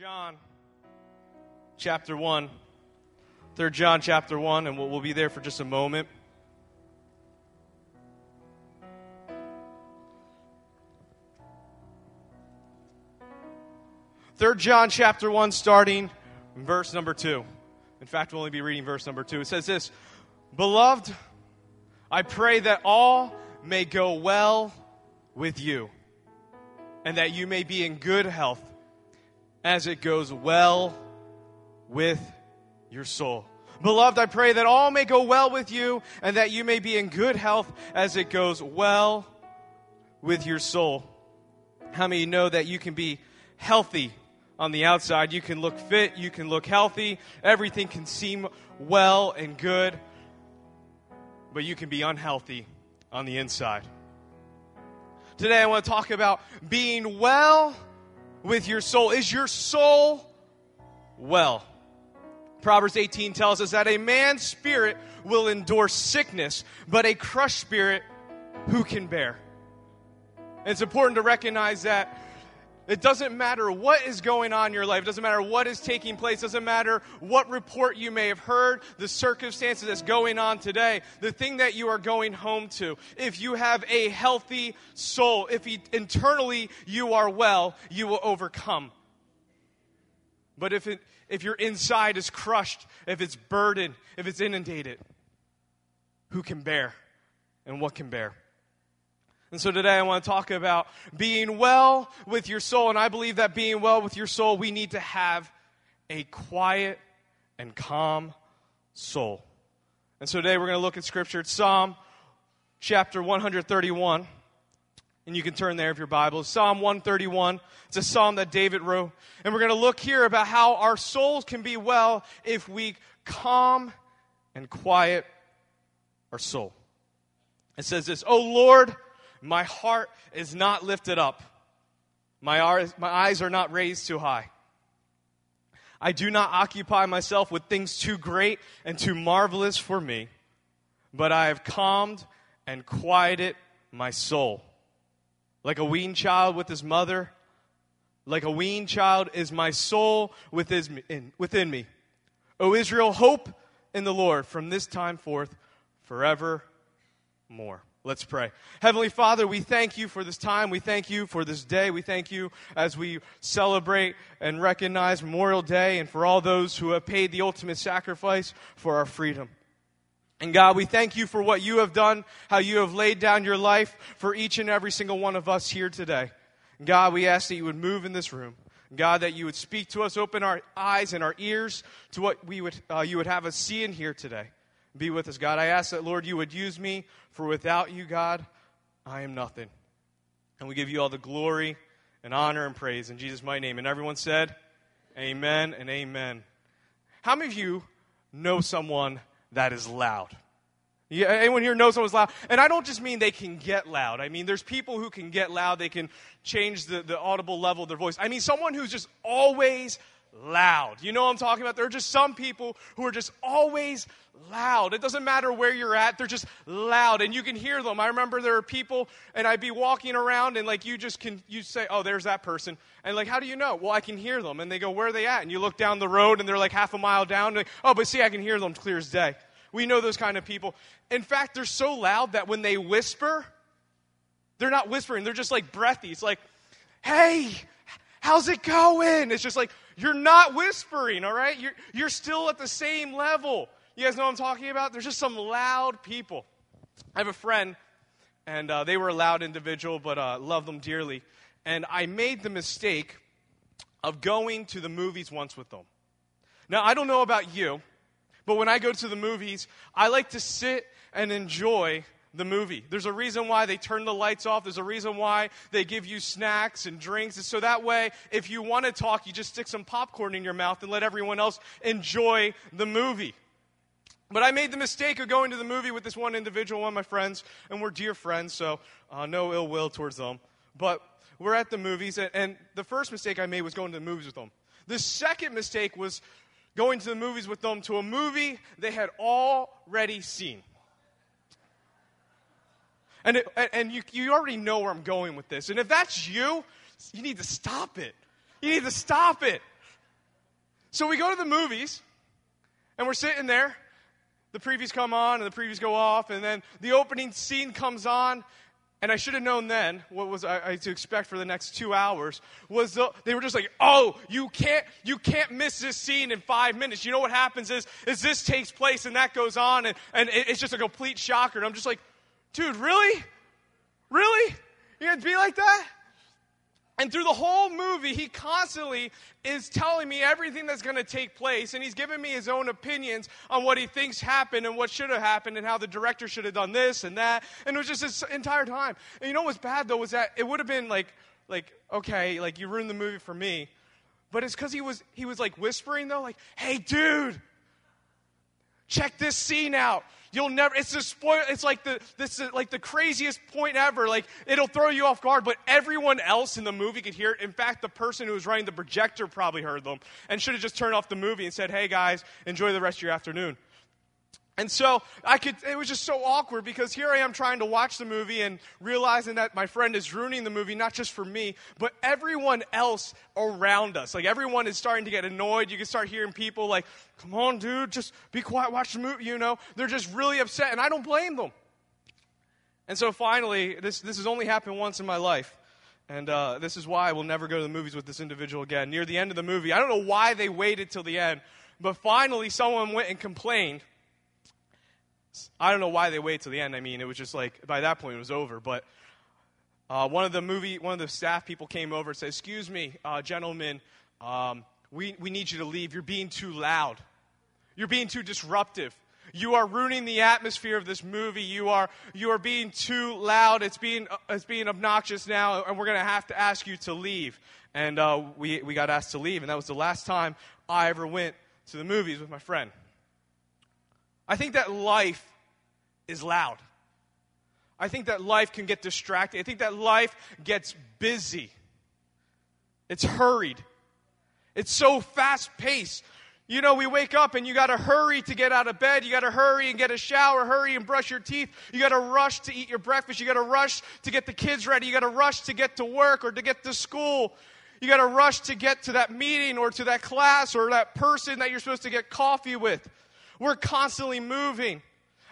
John chapter 1. 3 John chapter 1, and we'll, we'll be there for just a moment. Third John chapter 1, starting verse number 2. In fact, we'll only be reading verse number 2. It says this Beloved, I pray that all may go well with you, and that you may be in good health as it goes well with your soul. Beloved, I pray that all may go well with you and that you may be in good health as it goes well with your soul. How many know that you can be healthy on the outside? You can look fit, you can look healthy, everything can seem well and good, but you can be unhealthy on the inside. Today I want to talk about being well with your soul. Is your soul well? Proverbs 18 tells us that a man's spirit will endure sickness, but a crushed spirit who can bear? It's important to recognize that it doesn't matter what is going on in your life. It doesn't matter what is taking place. It doesn't matter what report you may have heard, the circumstances that's going on today, the thing that you are going home to. If you have a healthy soul, if internally you are well, you will overcome. But if, it, if your inside is crushed, if it's burdened, if it's inundated, who can bear and what can bear? And so today I want to talk about being well with your soul. And I believe that being well with your soul, we need to have a quiet and calm soul. And so today we're going to look at Scripture. It's Psalm chapter 131. And you can turn there if your Bible. Psalm 131. It's a psalm that David wrote. And we're going to look here about how our souls can be well if we calm and quiet our soul. It says this, Oh Lord, my heart is not lifted up. My eyes, are not raised too high. I do not occupy myself with things too great and too marvelous for me, but I have calmed and quieted my soul. Like a weaned child with his mother, like a weaned child is my soul within me. O Israel, hope in the Lord from this time forth forevermore. Let's pray. Heavenly Father, we thank you for this time. We thank you for this day. We thank you as we celebrate and recognize Memorial Day and for all those who have paid the ultimate sacrifice for our freedom. And God, we thank you for what you have done, how you have laid down your life for each and every single one of us here today. God, we ask that you would move in this room. God, that you would speak to us, open our eyes and our ears to what we would, uh, you would have us see and hear today be with us, God. I ask that, Lord, you would use me, for without you, God, I am nothing. And we give you all the glory and honor and praise in Jesus' mighty name. And everyone said, Amen and amen. How many of you know someone that is loud? Yeah, anyone here knows someone's loud? And I don't just mean they can get loud. I mean, there's people who can get loud. They can change the, the audible level of their voice. I mean, someone who's just always loud. You know what I'm talking about? There are just some people who are just always loud. It doesn't matter where you're at, they're just loud and you can hear them. I remember there are people and I'd be walking around and like you just can you say, "Oh, there's that person." And like, "How do you know?" "Well, I can hear them." And they go, "Where are they at?" And you look down the road and they're like half a mile down. And, "Oh, but see, I can hear them clear as day." We know those kind of people. In fact, they're so loud that when they whisper, they're not whispering, they're just like breathy. It's like, "Hey, how's it going?" It's just like you're not whispering, all right? You're, you're still at the same level. You guys know what I'm talking about? There's just some loud people. I have a friend, and uh, they were a loud individual, but uh, love them dearly. And I made the mistake of going to the movies once with them. Now, I don't know about you, but when I go to the movies, I like to sit and enjoy the movie. There's a reason why they turn the lights off. There's a reason why they give you snacks and drinks. And so that way, if you want to talk, you just stick some popcorn in your mouth and let everyone else enjoy the movie. But I made the mistake of going to the movie with this one individual, one of my friends, and we're dear friends, so uh, no ill will towards them. But we're at the movies, and, and the first mistake I made was going to the movies with them. The second mistake was going to the movies with them to a movie they had already seen. And, it, and you, you already know where I'm going with this. And if that's you, you need to stop it. You need to stop it. So we go to the movies, and we're sitting there. The previews come on, and the previews go off, and then the opening scene comes on, and I should have known then what was I, to expect for the next two hours was the, they were just like, oh, you can't you can't miss this scene in five minutes. You know what happens is is this takes place and that goes on and, and it, it's just a complete shocker. And I'm just like, dude, really, really, you gonna be like that? And through the whole movie, he constantly is telling me everything that's going to take place, and he's giving me his own opinions on what he thinks happened and what should have happened and how the director should have done this and that. And it was just this entire time. And you know what's bad though was that it would have been like, like okay, like you ruined the movie for me, but it's because he was he was like whispering though, like, hey, dude, check this scene out. You'll never. It's the spoil. It's like the this is like the craziest point ever. Like it'll throw you off guard, but everyone else in the movie could hear it. In fact, the person who was running the projector probably heard them and should have just turned off the movie and said, "Hey guys, enjoy the rest of your afternoon." And so I could, it was just so awkward because here I am trying to watch the movie and realizing that my friend is ruining the movie, not just for me, but everyone else around us. Like everyone is starting to get annoyed. You can start hearing people like, come on, dude, just be quiet, watch the movie, you know. They're just really upset, and I don't blame them. And so finally, this, this has only happened once in my life. And uh, this is why I will never go to the movies with this individual again. Near the end of the movie, I don't know why they waited till the end, but finally someone went and complained I don't know why they wait till the end. I mean, it was just like by that point it was over. But uh, one of the movie, one of the staff people came over and said, "Excuse me, uh, gentlemen, um, we we need you to leave. You're being too loud. You're being too disruptive. You are ruining the atmosphere of this movie. You are you are being too loud. It's being uh, it's being obnoxious now, and we're to have to ask you to leave." And uh, we we got asked to leave, and that was the last time I ever went to the movies with my friend. I think that life is loud. I think that life can get distracted. I think that life gets busy. It's hurried. It's so fast paced. You know, we wake up and you got to hurry to get out of bed. You got to hurry and get a shower, hurry and brush your teeth. You got to rush to eat your breakfast. You got to rush to get the kids ready. You got to rush to get to work or to get to school. You got to rush to get to that meeting or to that class or that person that you're supposed to get coffee with. We're constantly moving.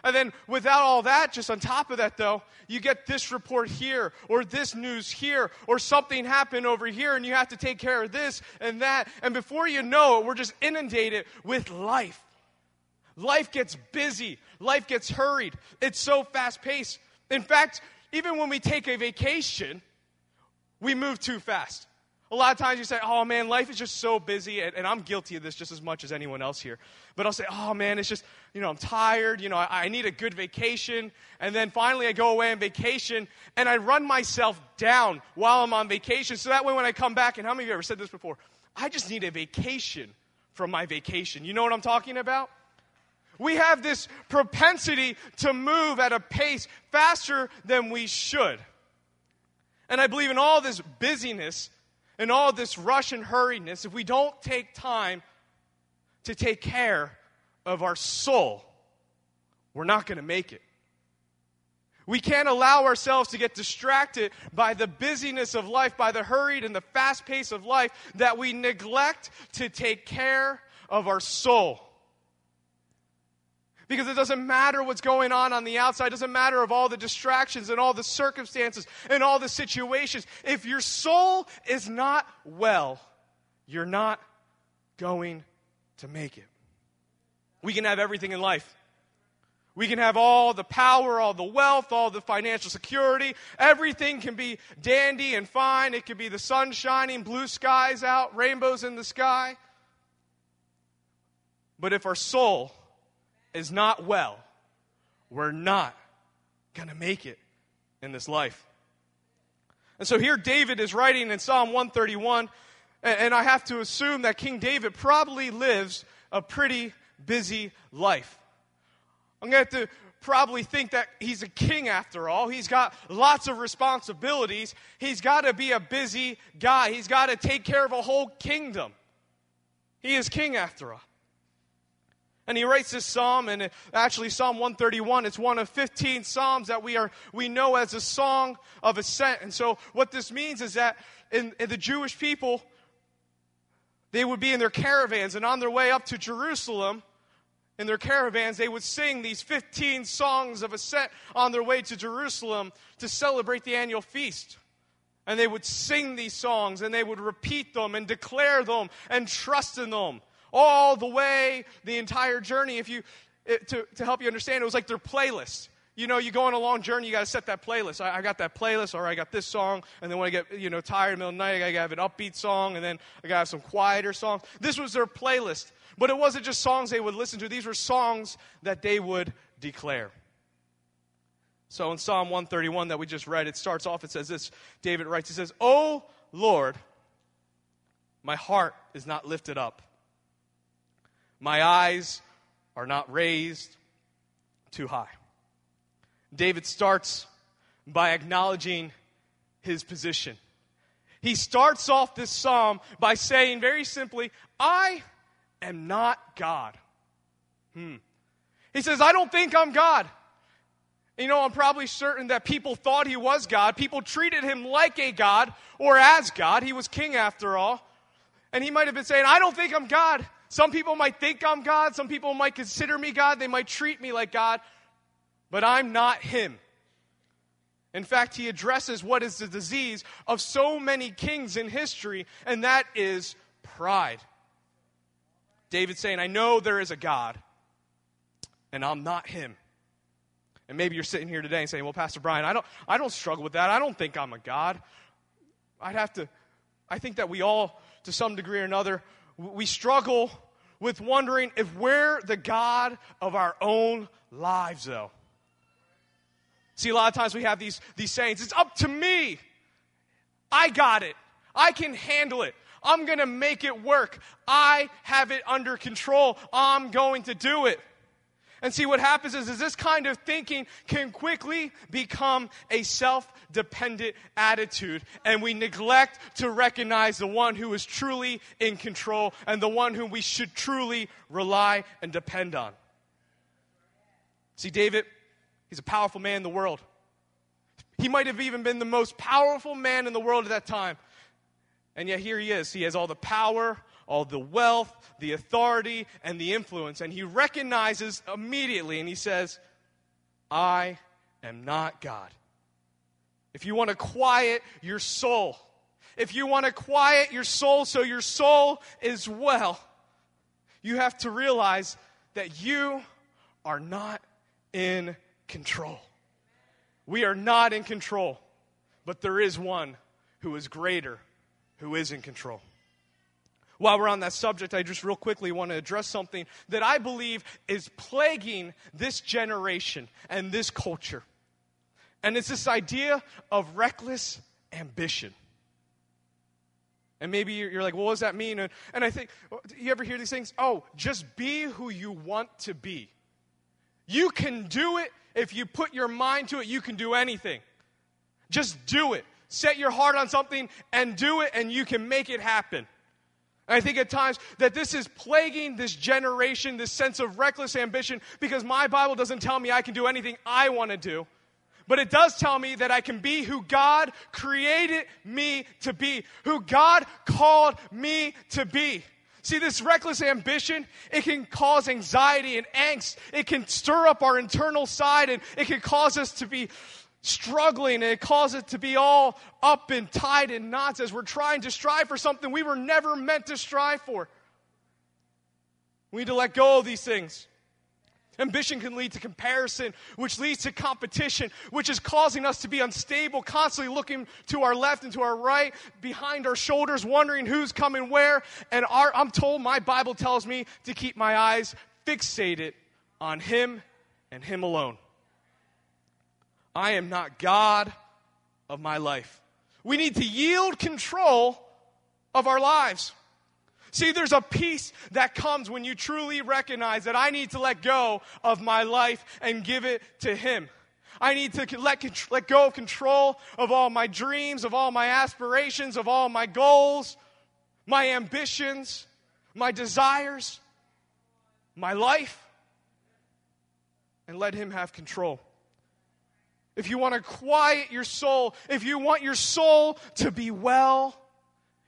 And then, without all that, just on top of that, though, you get this report here, or this news here, or something happened over here, and you have to take care of this and that. And before you know it, we're just inundated with life. Life gets busy, life gets hurried. It's so fast paced. In fact, even when we take a vacation, we move too fast. A lot of times you say, oh man, life is just so busy, and, and, I'm guilty of this just as much as anyone else here. But I'll say, oh man, it's just, you know, I'm tired, you know, I, I need a good vacation. And then finally I go away on vacation, and I run myself down while I'm on vacation. So that way when I come back, and how many of you ever said this before? I just need a vacation from my vacation. You know what I'm talking about? We have this propensity to move at a pace faster than we should. And I believe in all this busyness, in all this rush and hurriedness, if we don't take time to take care of our soul, we're not going to make it. We can't allow ourselves to get distracted by the busyness of life, by the hurried and the fast pace of life, that we neglect to take care of our soul. Because it doesn't matter what's going on on the outside. It doesn't matter of all the distractions and all the circumstances and all the situations. If your soul is not well, you're not going to make it. We can have everything in life. We can have all the power, all the wealth, all the financial security. Everything can be dandy and fine. It can be the sun shining, blue skies out, rainbows in the sky. But if our soul is not well, we're not going to make it in this life. And so here David is writing in Psalm 131, and I have to assume that King David probably lives a pretty busy life. I'm going to have to probably think that he's a king after all. He's got lots of responsibilities. He's got to be a busy guy. He's got to take care of a whole kingdom. He is king after all. And he writes this psalm, and actually Psalm 131, it's one of 15 psalms that we are we know as a song of ascent. And so what this means is that in, in the Jewish people, They would be in their caravans, and on their way up to Jerusalem, in their caravans, they would sing these 15 songs of ascent on their way to Jerusalem to celebrate the annual feast. And they would sing these songs and they would repeat them and declare them and trust in them all the way, the entire journey. If you, it, to, to help you understand, it was like their playlist you know, you go on a long journey, you got to set that playlist. I, I, got that playlist, or I got this song, and then when I get, you know, tired middle of the night, I got to have an upbeat song, and then I got to have some quieter songs. This was their playlist. But it wasn't just songs they would listen to, these were songs that they would declare. So in Psalm 131 that we just read, it starts off, it says this David writes, he says, Oh Lord, my heart is not lifted up, my eyes are not raised too high. David starts by acknowledging his position. He starts off this psalm by saying very simply, I am not God. Hmm. He says, I don't think I'm God. You know, I'm probably certain that people thought he was God. People treated him like a God or as God. He was king after all. And he might have been saying, I don't think I'm God. Some people might think I'm God. Some people might consider me God. They might treat me like God but I'm not him. In fact, he addresses what is the disease of so many kings in history, and that is pride. David saying, I know there is a God, and I'm not him. And maybe you're sitting here today and saying, Well, Pastor Brian, I don't, I don't struggle with that. I don't think I'm a God. I'd have to, I think that we all, to some degree or another, we struggle with wondering if we're the God of our own lives, though. See, a lot of times we have these, these sayings it's up to me. I got it. I can handle it. I'm going to make it work. I have it under control. I'm going to do it. And see, what happens is, is this kind of thinking can quickly become a self dependent attitude, and we neglect to recognize the one who is truly in control and the one whom we should truly rely and depend on. See, David, He's a powerful man in the world. He might have even been the most powerful man in the world at that time. And yet here he is. He has all the power, all the wealth, the authority, and the influence. And he recognizes immediately and he says, I am not God. If you want to quiet your soul, if you want to quiet your soul so your soul is well, you have to realize that you are not in control. We are not in control, but there is one who is greater, who is in control. While we're on that subject, I just real quickly want to address something that I believe is plaguing this generation and this culture. And it's this idea of reckless ambition. And maybe you're like, well, what does that mean? And, and I think, you ever hear these things? Oh, just be who you want to be. You can do it if you put your mind to it, you can do anything. Just do it. Set your heart on something and do it, and you can make it happen. I think at times that this is plaguing this generation, this sense of reckless ambition, because my Bible doesn't tell me I can do anything I want to do. But it does tell me that I can be who God created me to be, who God called me to be. See, this reckless ambition, it can cause anxiety and angst. It can stir up our internal side and it can cause us to be struggling and it causes it to be all up and tied in knots as we're trying to strive for something we were never meant to strive for. We need to let go of these things. Ambition can lead to comparison, which leads to competition, which is causing us to be unstable, constantly looking to our left and to our right, behind our shoulders, wondering who's coming where. And our, I'm told my Bible tells me to keep my eyes fixated on Him and Him alone. I am not God of my life. We need to yield control of our lives. See, there's a peace that comes when you truly recognize that I need to let go of my life and give it to Him. I need to let, let go of control of all my dreams, of all my aspirations, of all my goals, my ambitions, my desires, my life, and let Him have control. If you want to quiet your soul, if you want your soul to be well,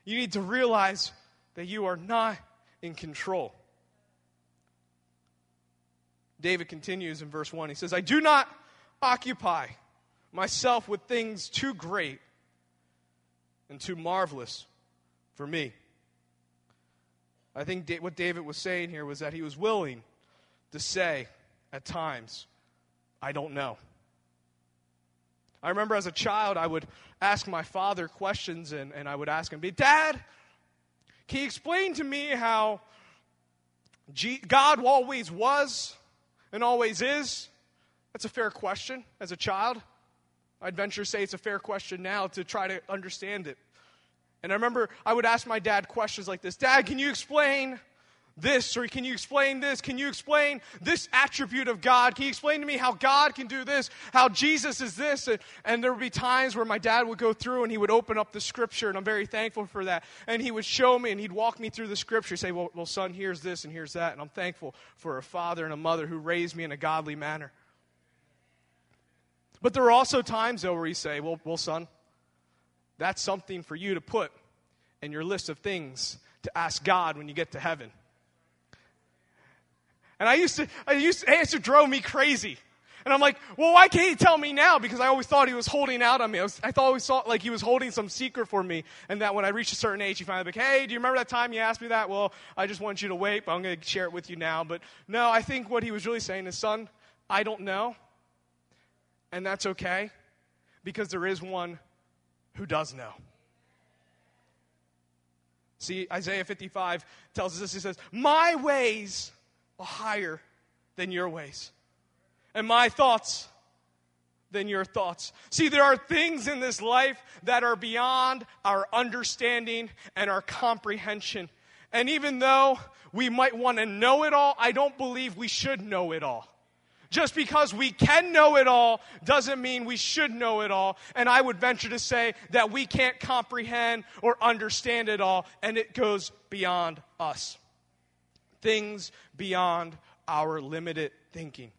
you need to realize that you are not in control. David continues in verse 1. He says, I do not occupy myself with things too great and too marvelous for me. I think what David was saying here was that he was willing to say at times, I don't know. I remember as a child, I would ask my father questions and, and I would ask him, Dad, can you explain to me how God always was and always is? That's a fair question as a child. I'd venture to say it's a fair question now to try to understand it. And I remember I would ask my dad questions like this Dad, can you explain this? Or can you explain this? Can you explain this attribute of God? Can you explain to me how God can do this? How Jesus is this? And, and there would be times where my dad would go through and he would open up the scripture, and I'm very thankful for that. And he would show me and he'd walk me through the scripture, say, Well, well son, here's this and here's that. And I'm thankful for a father and a mother who raised me in a godly manner. But there are also times, though, where you say, Well, well son, that's something for you to put in your list of things to ask God when you get to heaven. And I used to, I used to, it drove me crazy. And I'm like, well, why can't he tell me now? Because I always thought he was holding out on me. I, was, I thought always thought like he was holding some secret for me. And that when I reached a certain age, he finally like, hey, do you remember that time you asked me that? Well, I just want you to wait, but I'm going to share it with you now. But no, I think what he was really saying is, son, I don't know. And that's okay because there is one who does know. See, Isaiah 55 tells us this. He says, My ways higher than your ways, and my thoughts than your thoughts. See, there are things in this life that are beyond our understanding and our comprehension. And even though we might want to know it all, I don't believe we should know it all. Just because we can know it all doesn't mean we should know it all. And I would venture to say that we can't comprehend or understand it all, and it goes beyond us. Things beyond our limited thinking.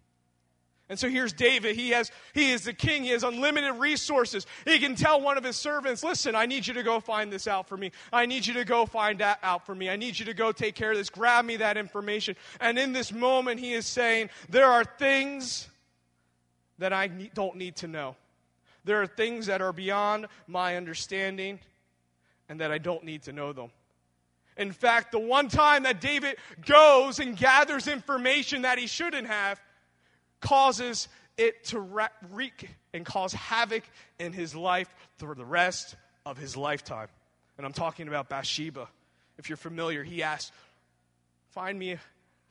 And so here's David. He has he is the king. He has unlimited resources. He can tell one of his servants, "Listen, I need you to go find this out for me. I need you to go find that out for me. I need you to go take care of this. Grab me that information." And in this moment he is saying, "There are things that I don't need to know. There are things that are beyond my understanding and that I don't need to know them." In fact, the one time that David goes and gathers information that he shouldn't have, causes it to wreak and cause havoc in his life for the rest of his lifetime. And I'm talking about Bathsheba. If you're familiar, he asked, Find me,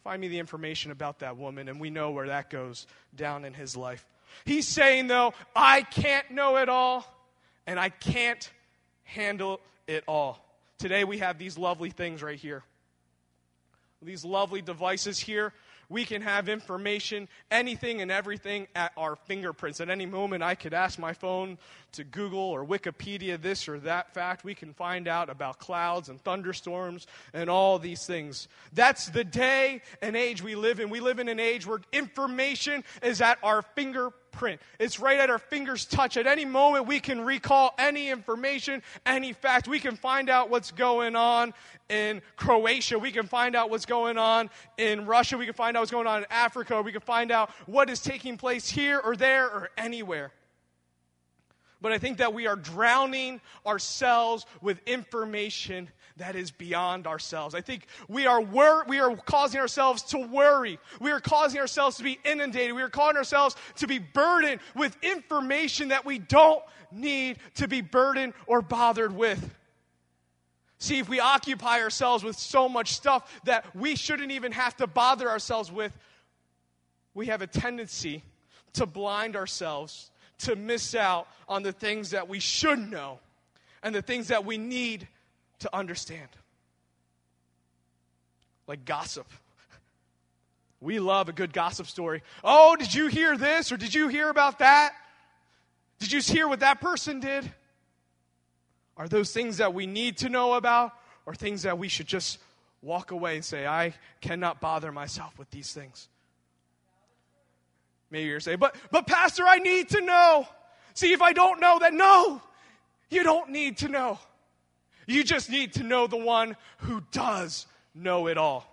find me the information about that woman, and we know where that goes down in his life. He's saying, though, I can't know it all, and I can't handle it all. Today we have these lovely things right here. These lovely devices here we can have information, anything and everything at our fingerprints. At any moment, I could ask my phone to Google or Wikipedia this or that fact. We can find out about clouds and thunderstorms and all these things. That's the day and age we live in. We live in an age where information is at our fingerprints print. It's right at our fingers' touch. At any moment, we can recall any information, any fact. We can find out what's going on in Croatia. We can find out what's going on in Russia. We can find out what's going on in Africa. We can find out what is taking place here or there or anywhere. But I think that we are drowning ourselves with information that is beyond ourselves. I think we are wor- we are causing ourselves to worry. We are causing ourselves to be inundated. We are causing ourselves to be burdened with information that we don't need to be burdened or bothered with. See, if we occupy ourselves with so much stuff that we shouldn't even have to bother ourselves with, we have a tendency to blind ourselves, to miss out on the things that we should know and the things that we need to understand. Like gossip. We love a good gossip story. Oh, did you hear this or did you hear about that? Did you hear what that person did? Are those things that we need to know about or things that we should just walk away and say, I cannot bother myself with these things? Maybe you're saying, but, but Pastor, I need to know. See, if I don't know, then no, you don't need to know. You just need to know the one who does know it all.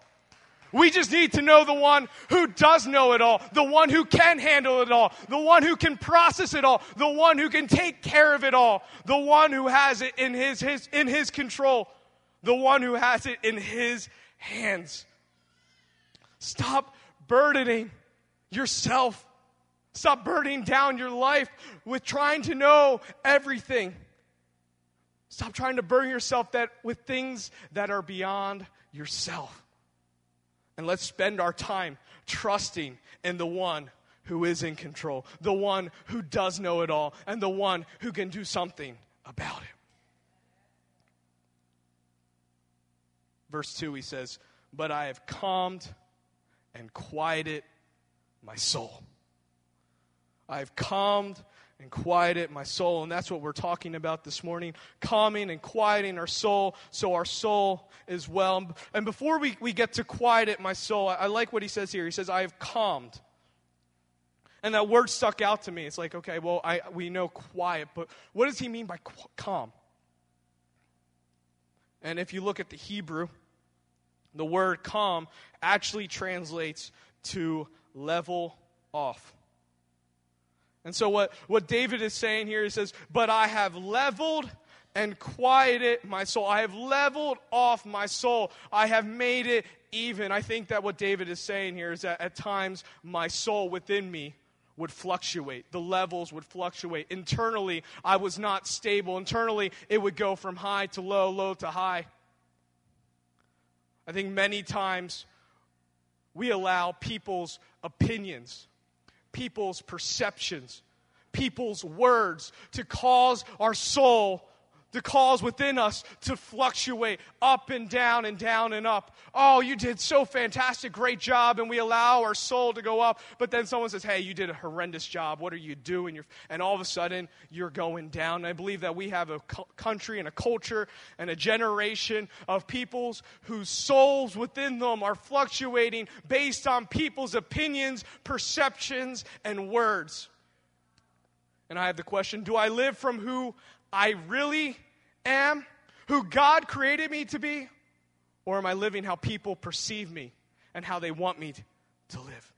We just need to know the one who does know it all, the one who can handle it all, the one who can process it all, the one who can take care of it all, the one who has it in his, his, in his control, the one who has it in his hands. Stop burdening yourself. Stop burdening down your life with trying to know everything. Stop trying to burden yourself that with things that are beyond yourself. And let's spend our time trusting in the one who is in control, the one who does know it all, and the one who can do something about it. Verse 2, he says, But I have calmed and quieted my soul. I have calmed and quieted my soul. And that's what we're talking about this morning calming and quieting our soul so our soul is well. And before we, we get to quiet it, my soul, I, I like what he says here. He says, I have calmed. And that word stuck out to me. It's like, okay, well, I, we know quiet, but what does he mean by qu- calm? And if you look at the Hebrew, the word calm actually translates to level off. And so, what, what David is saying here, he says, But I have leveled and quieted my soul. I have leveled off my soul. I have made it even. I think that what David is saying here is that at times my soul within me would fluctuate. The levels would fluctuate. Internally, I was not stable. Internally, it would go from high to low, low to high. I think many times we allow people's opinions people's perceptions, people's words to cause our soul to cause within us to fluctuate up and down and down and up. Oh, you did so fantastic, great job, and we allow our soul to go up. But then someone says, Hey, you did a horrendous job. What are you doing? and all of a sudden, you're going down. And I believe that we have a country and a culture and a generation of peoples whose souls within them are fluctuating based on people's opinions, perceptions, and words. And I have the question Do I live from who I really am, who God created me to be, or am I living how people perceive me and how they want me to live?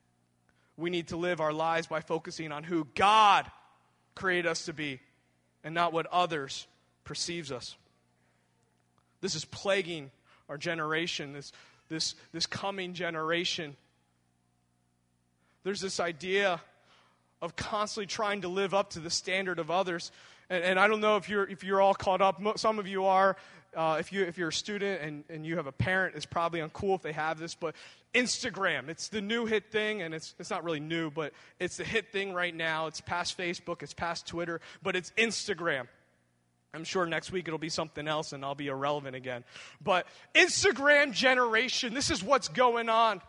We need to live our lives by focusing on who God created us to be and not what others perceives us. This is plaguing our generation, this, this, this coming generation. There's this idea of constantly trying to live up to the standard of others. And, and I don't know if you're, if you're all caught up. Some of you are. Uh, if, you, if you're a student and, and you have a parent, it's probably uncool if they have this, but Instagram, it's the new hit thing, and it's, it's not really new, but it's the hit thing right now. It's past Facebook, it's past Twitter, but it's Instagram. I'm sure next week it'll be something else and I'll be irrelevant again. But Instagram generation, this is what's going on.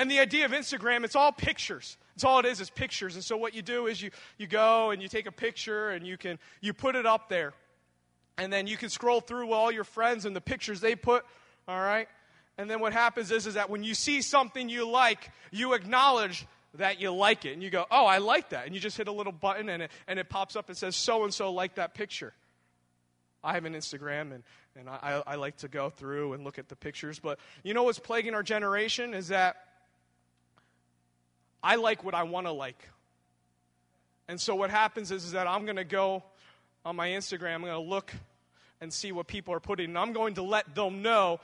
And the idea of Instagram, it's all pictures. It's all it is, is pictures. And so what you do is you, you go and you take a picture and you can you put it up there. And then you can scroll through all your friends and the pictures they put, all right? And then what happens is, is that when you see something you like, you acknowledge that you like it. And you go, oh, I like that. And you just hit a little button and it, and it pops up and says, so and so like that picture. I have an Instagram and, and I, I like to go through and look at the pictures. But you know what's plaguing our generation is that I like what I want to like. And so what happens is, is that I'm going to go on my Instagram, I'm going to look and see what people are putting, and I'm going to let them know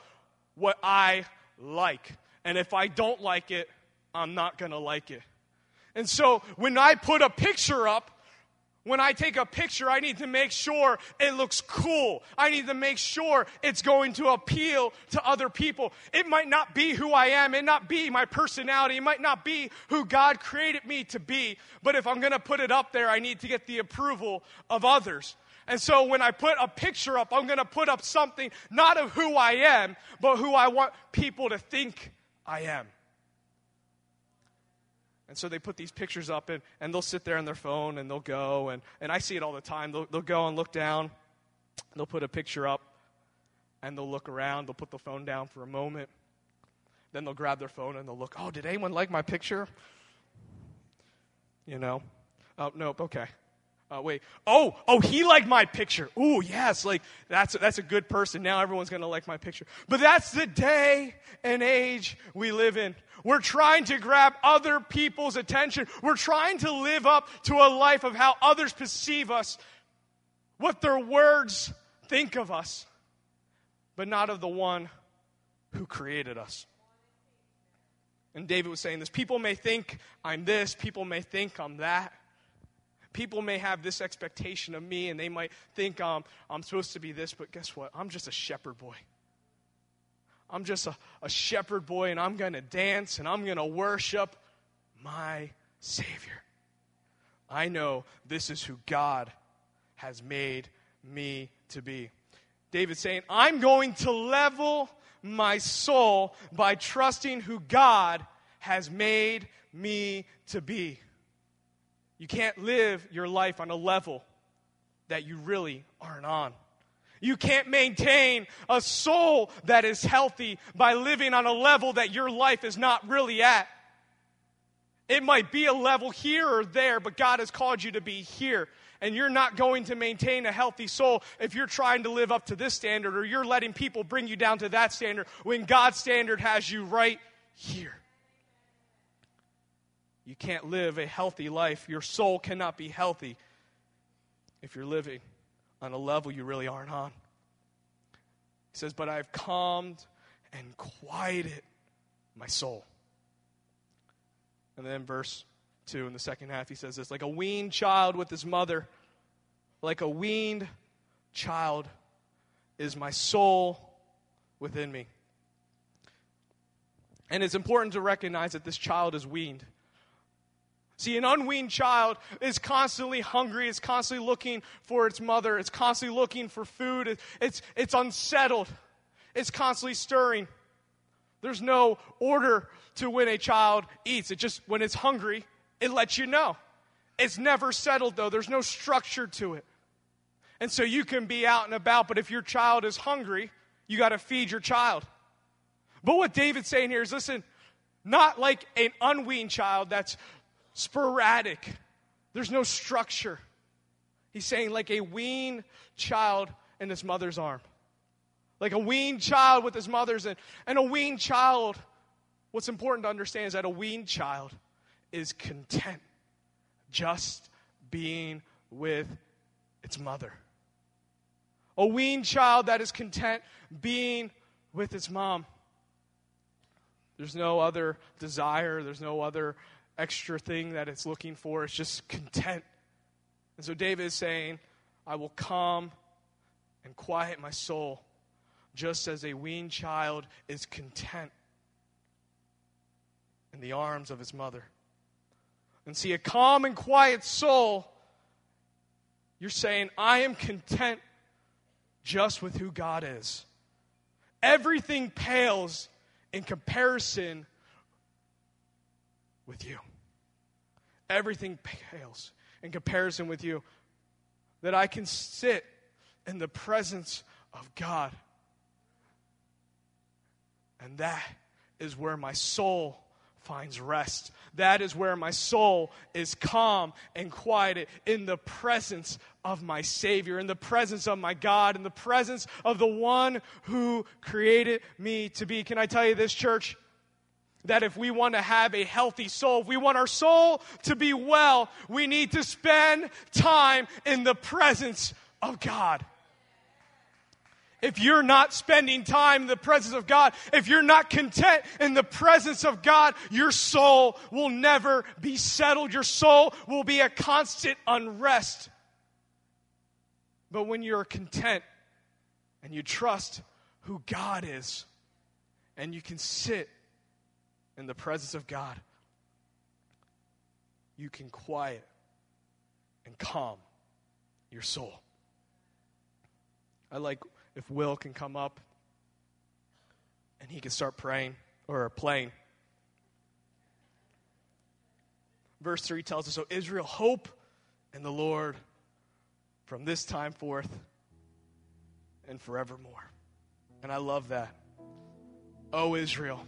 what I like. And if I don't like it, I'm not going to like it. And so when I put a picture up, when I take a picture, I need to make sure it looks cool. I need to make sure it's going to appeal to other people. It might not be who I am, it not be my personality, it might not be who God created me to be, but if I'm going to put it up there, I need to get the approval of others. And so when I put a picture up, I'm going to put up something not of who I am, but who I want people to think I am. And so they put these pictures up, and, and they'll sit there on their phone and they'll go. And, and I see it all the time. They'll, they'll go and look down, they'll put a picture up, and they'll look around. They'll put the phone down for a moment. Then they'll grab their phone and they'll look, oh, did anyone like my picture? You know? Oh, nope, okay. Uh, wait. Oh, oh, he liked my picture. Ooh, yes, like that's that's a good person. Now everyone's gonna like my picture. But that's the day and age we live in. We're trying to grab other people's attention. We're trying to live up to a life of how others perceive us, what their words think of us, but not of the one who created us. And David was saying this people may think I'm this, people may think I'm that. People may have this expectation of me and they might think um, I'm supposed to be this, but guess what? I'm just a shepherd boy. I'm just a, a shepherd boy and I'm going to dance and I'm going to worship my Savior. I know this is who God has made me to be. David saying, I'm going to level my soul by trusting who God has made me to be. You can't live your life on a level that you really aren't on. You can't maintain a soul that is healthy by living on a level that your life is not really at. It might be a level here or there, but God has called you to be here. And you're not going to maintain a healthy soul if you're trying to live up to this standard or you're letting people bring you down to that standard when God's standard has you right here. You can't live a healthy life. Your soul cannot be healthy if you're living on a level you really aren't on. He says, But I've calmed and quieted my soul. And then verse 2 in the second half, he says this like a weaned child with his mother, like a weaned child is my soul within me. And it's important to recognize that this child is weaned. See, an unweaned child is constantly hungry, it's constantly looking for its mother, it's constantly looking for food, it's, it's unsettled, it's constantly stirring. There's no order to when a child eats. It just, when it's hungry, it lets you know. It's never settled, though, there's no structure to it. And so you can be out and about, but if your child is hungry, you got to feed your child. But what David's saying here is listen, not like an unweaned child that's sporadic. There's no structure. He's saying, like a weaned child in his mother's arm. Like a weaned child with his mother's. And, and a weaned child, what's important to understand is that a weaned child is content just being with its mother. A weaned child that is content being with its mom. There's no other desire, there's no other extra thing that it's looking for. It's just content. And so David is saying, I will calm and quiet my soul just as a weaned child is content in the arms of his mother. And see, a calm and quiet soul, you're saying, I am content just with who God is. Everything pales in comparison with you. Everything pales in comparison with you. That I can sit in the presence of God. And that is where my soul finds rest. That is where my soul is calm and quieted in the presence of my Savior, in the presence of my God, in the presence of the one who created me to be. Can I tell you this, church? That if we want to have a healthy soul, if we want our soul to be well, we need to spend time in the presence of God. If you're not spending time in the presence of God, if you're not content in the presence of God, your soul will never be settled. Your soul will be a constant unrest. But when you're content and you trust who God is, and you can sit in the presence of God, you can quiet and calm your soul. I like if Will can come up and he can start praying or playing. Verse 3 tells us So Israel, hope in the Lord from this time forth and forevermore. And I love that. Oh, Israel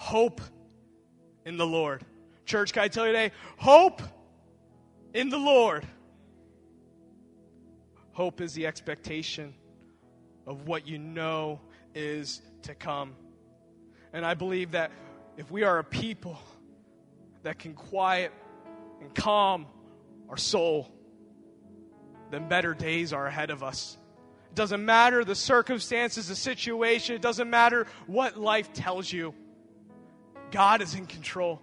hope in the Lord. Church, can I tell you today? Hope in the Lord. Hope is the expectation of what you know is to come. And I believe that if we are a people that can quiet and calm our soul, then better days are ahead of us. It doesn't matter the circumstances, the situation, it doesn't matter what life tells you. God is in control.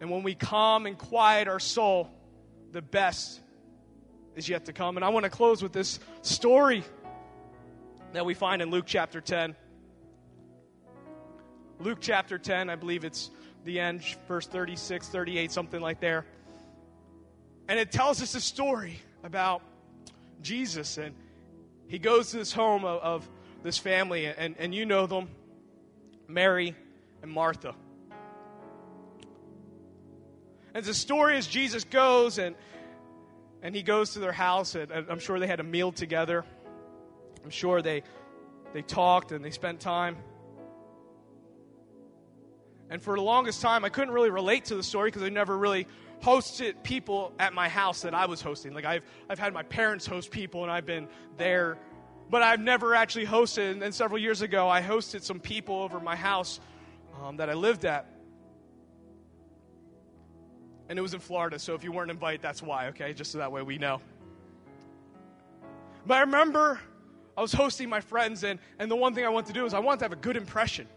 And when we calm and quiet our soul, the best is yet to come. And I want to close with this story that we find in Luke chapter 10. Luke chapter 10, I believe it's the end, verse 36, 38, something like there. And it tells us a story about Jesus. And he goes to this home of, of this family, and, and you know them Mary and Martha. And the story as Jesus goes and and he goes to their house and, and I'm sure they had a meal together. I'm sure they they talked and they spent time. And for the longest time, I couldn't really relate to the story because I never really hosted people at my house that I was hosting. Like I've I've had my parents host people and I've been there, but I've never actually hosted. And then several years ago, I hosted some people over my house um, that I lived at. And it was in Florida, so if you weren't invited, that's why, okay? Just so that way we know. But I remember I was hosting my friends, and, and the one thing I wanted to do is I wanted to have a good impression.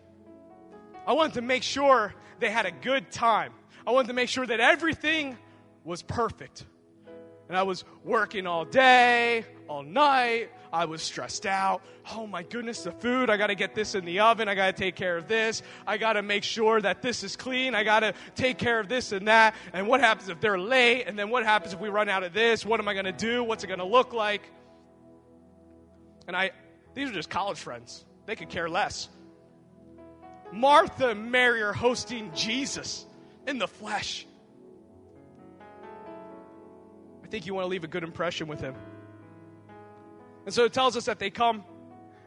I wanted to make sure they had a good time. I wanted to make sure that everything was perfect. And I was working all day, all night. I was stressed out. Oh my goodness, the food. I got to get this in the oven. I got to take care of this. I got to make sure that this is clean. I got to take care of this and that. And what happens if they're late? And then what happens if we run out of this? What am I going to do? What's it going to look like? And I, these are just college friends. They could care less. Martha and Mary are hosting Jesus in the flesh. I think you want to leave a good impression with him. And so it tells us that they come,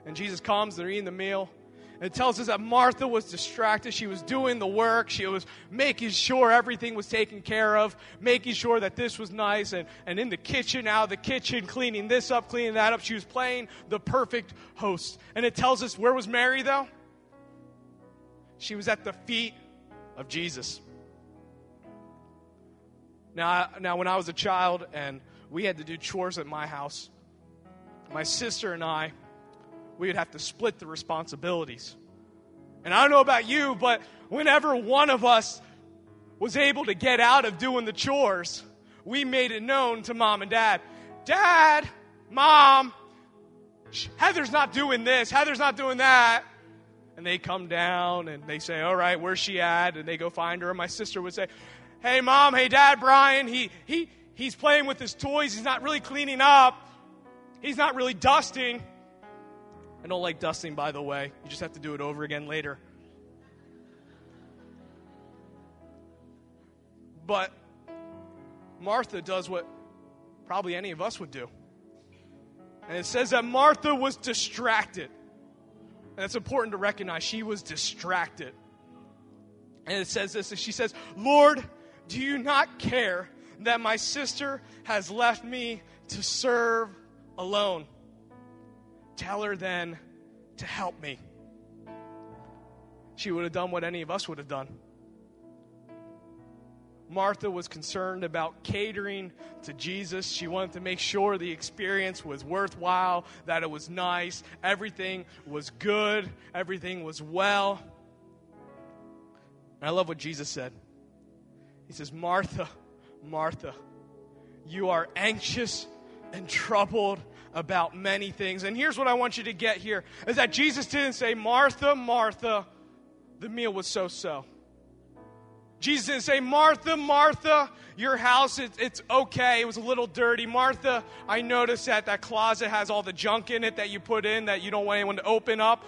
and Jesus comes, they're eating the meal. And it tells us that Martha was distracted. She was doing the work. She was making sure everything was taken care of, making sure that this was nice, and, and in the kitchen, out of the kitchen, cleaning this up, cleaning that up. She was playing the perfect host. And it tells us where was Mary, though? She was at the feet of Jesus. Now, now, when I was a child and we had to do chores at my house, my sister and I, we would have to split the responsibilities. And I don't know about you, but whenever one of us was able to get out of doing the chores, we made it known to mom and dad Dad, mom, Heather's not doing this, Heather's not doing that. And they come down and they say, All right, where's she at? And they go find her. And my sister would say, Hey, mom, hey, dad, Brian, he, he, he's playing with his toys. He's not really cleaning up. He's not really dusting. I don't like dusting, by the way. You just have to do it over again later. But Martha does what probably any of us would do. And it says that Martha was distracted. And it's important to recognize she was distracted. And it says this and she says, Lord, do you not care that my sister has left me to serve alone? Tell her then to help me. She would have done what any of us would have done. Martha was concerned about catering to Jesus. She wanted to make sure the experience was worthwhile, that it was nice, everything was good, everything was well. And I love what Jesus said. He says, Martha, Martha, you are anxious and troubled about many things. And here's what I want you to get here is that Jesus didn't say, Martha, Martha, the meal was so so. Jesus didn't say, Martha, Martha, your house, it, it's okay. It was a little dirty. Martha, I noticed that that closet has all the junk in it that you put in that you don't want anyone to open up.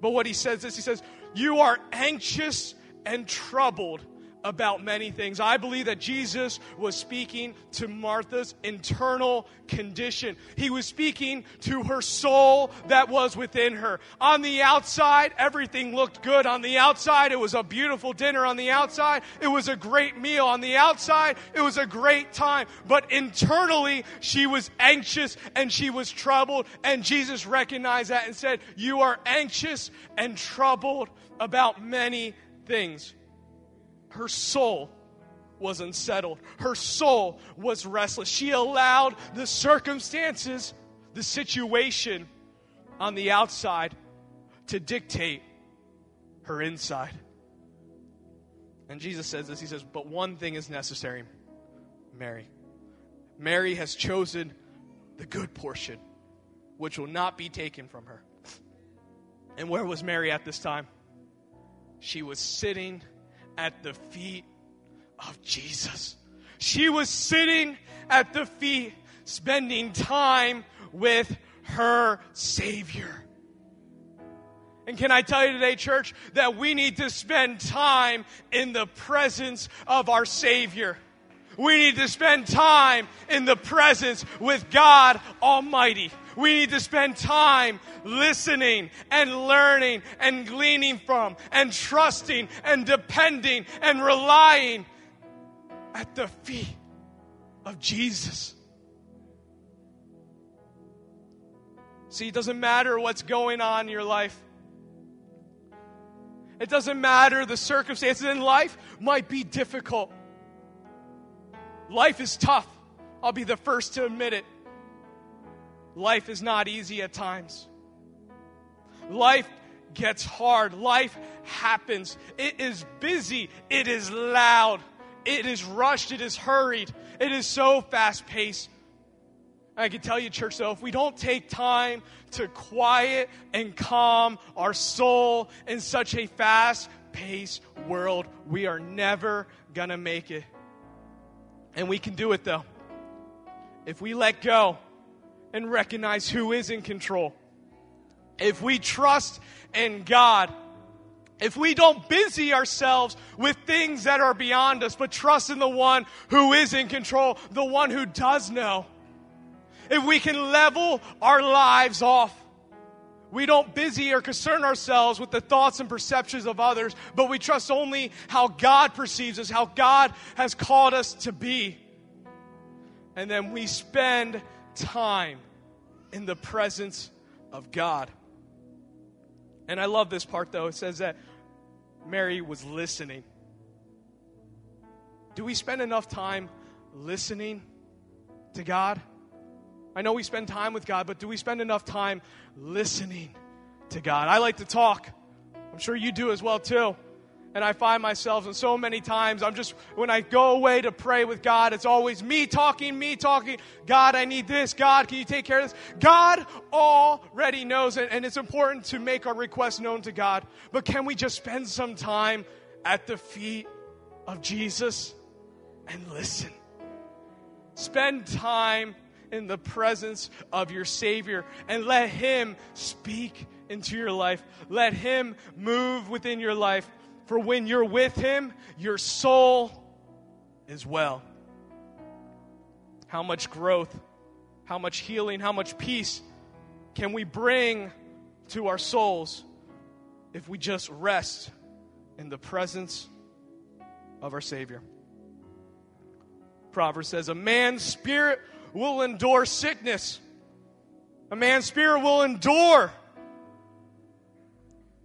But what he says is, he says, You are anxious and troubled about many things. I believe that Jesus was speaking to Martha's internal condition. He was speaking to her soul that was within her. On the outside, everything looked good. On the outside, it was a beautiful dinner. On the outside, it was a great meal. On the outside, it was a great time. But internally, she was anxious and she was troubled. And Jesus recognized that and said, You are anxious and troubled about many things her soul was unsettled. Her soul was restless. She allowed the circumstances, the situation on the outside to dictate her inside. And Jesus says this He says, But one thing is necessary, Mary. Mary has chosen the good portion, which will not be taken from her. And where was Mary at this time? She was sitting at the feet of Jesus. She was sitting at the feet, spending time with her Savior. And can I tell you today, church, that we need to spend time in the presence of our Savior. We need to spend time in the presence with God Almighty. We need to spend time listening and learning and gleaning from and trusting and depending and relying at the feet of Jesus. See, it doesn't matter what's going on in your life. It doesn't matter the circumstances in life might be difficult. Life is tough. I'll be the first to admit it. Life is not easy at times. Life gets hard. Life happens. It is busy. It is loud. It is rushed. It is hurried. It is so fast paced. I can tell you, church, though, if we don't take time to quiet and calm our soul in such a fast paced world, we are never going to make it. And we can do it though. If we let go and recognize who is in control. If we trust in God. If we don't busy ourselves with things that are beyond us, but trust in the one who is in control, the one who does know. If we can level our lives off we don't busy or concern ourselves with the thoughts and perceptions of others, but we trust only how God perceives us, how God has called us to be. And then we spend time in the presence of God. And I love this part, though. It says that Mary was listening. Do we spend enough time listening to God? I know we spend time with God, but do we spend enough time listening to God? I like to talk. I'm sure you do as well, too. And I find myself, and so many times, I'm just, when I go away to pray with God, it's always me talking, me talking. God, I need this. God, can you take care of this? God already knows it, and it's important to make our requests known to God. But can we just spend some time at the feet of Jesus and listen? Spend time in the presence of your Savior and let Him speak into your life. Let Him move within your life. For when you're with Him, your soul is well. How much growth, how much healing, how much peace can we bring to our souls if we just rest in the presence of our Savior? Proverbs says, A man's spirit will endure sickness. A man's spirit will endure.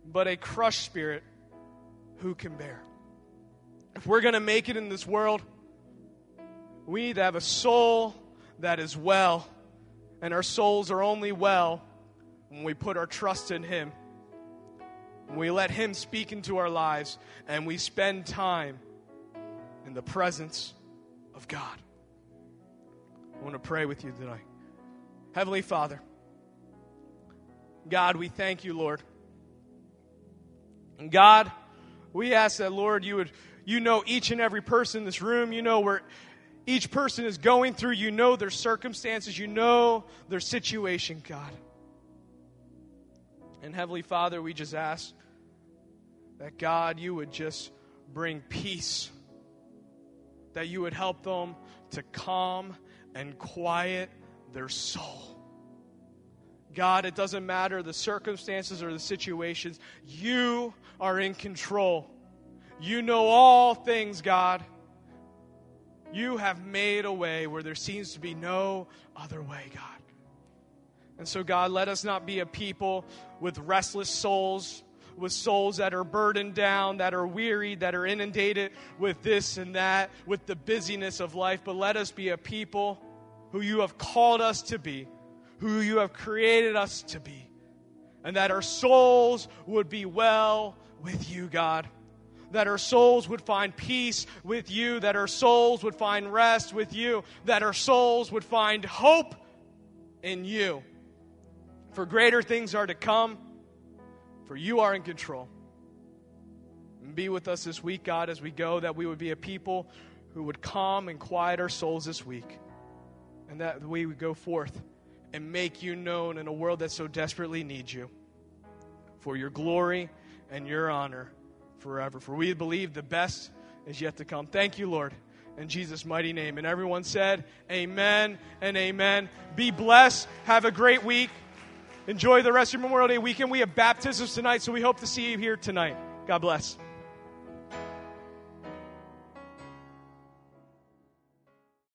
But a crushed spirit, who can bear? If we're going to make it in this world, we need to have a soul that is well. And our souls are only well when we put our trust in Him. We let Him speak into our lives and we spend time in the presence of God. I want to pray with you tonight. Heavenly Father, God, we thank you, Lord. And God, we ask that, Lord, you would, you know each and every person in this room. You know where each person is going through. You know their circumstances. You know their situation, God. And Heavenly Father, we just ask that, God, you would just bring peace that you would help them to calm and quiet their soul. God, it doesn't matter the circumstances or the situations, you are in control. You know all things, God. You have made a way where there seems to be no other way, God. And so, God, let us not be a people with restless souls, with souls that are burdened down, that are weary, that are inundated with this and that, with the busyness of life, but let us be a people who you have called us to be, who you have created us to be, and that our souls would be well with you, God. That our souls would find peace with you, that our souls would find rest with you, that our souls would find hope in you. For greater things are to come, for you are in control. And be with us this week, God, as we go, that we would be a people who would calm and quiet our souls this week and that we would go forth and make you known in a world that so desperately needs you for your glory and your honor forever. For we believe the best is yet to come. Thank you, Lord, in Jesus' mighty name. And everyone said, Amen and amen. Be blessed. Have a great week. Enjoy the rest of your Memorial Day weekend. We have baptisms tonight, so we hope to see you here tonight. God bless.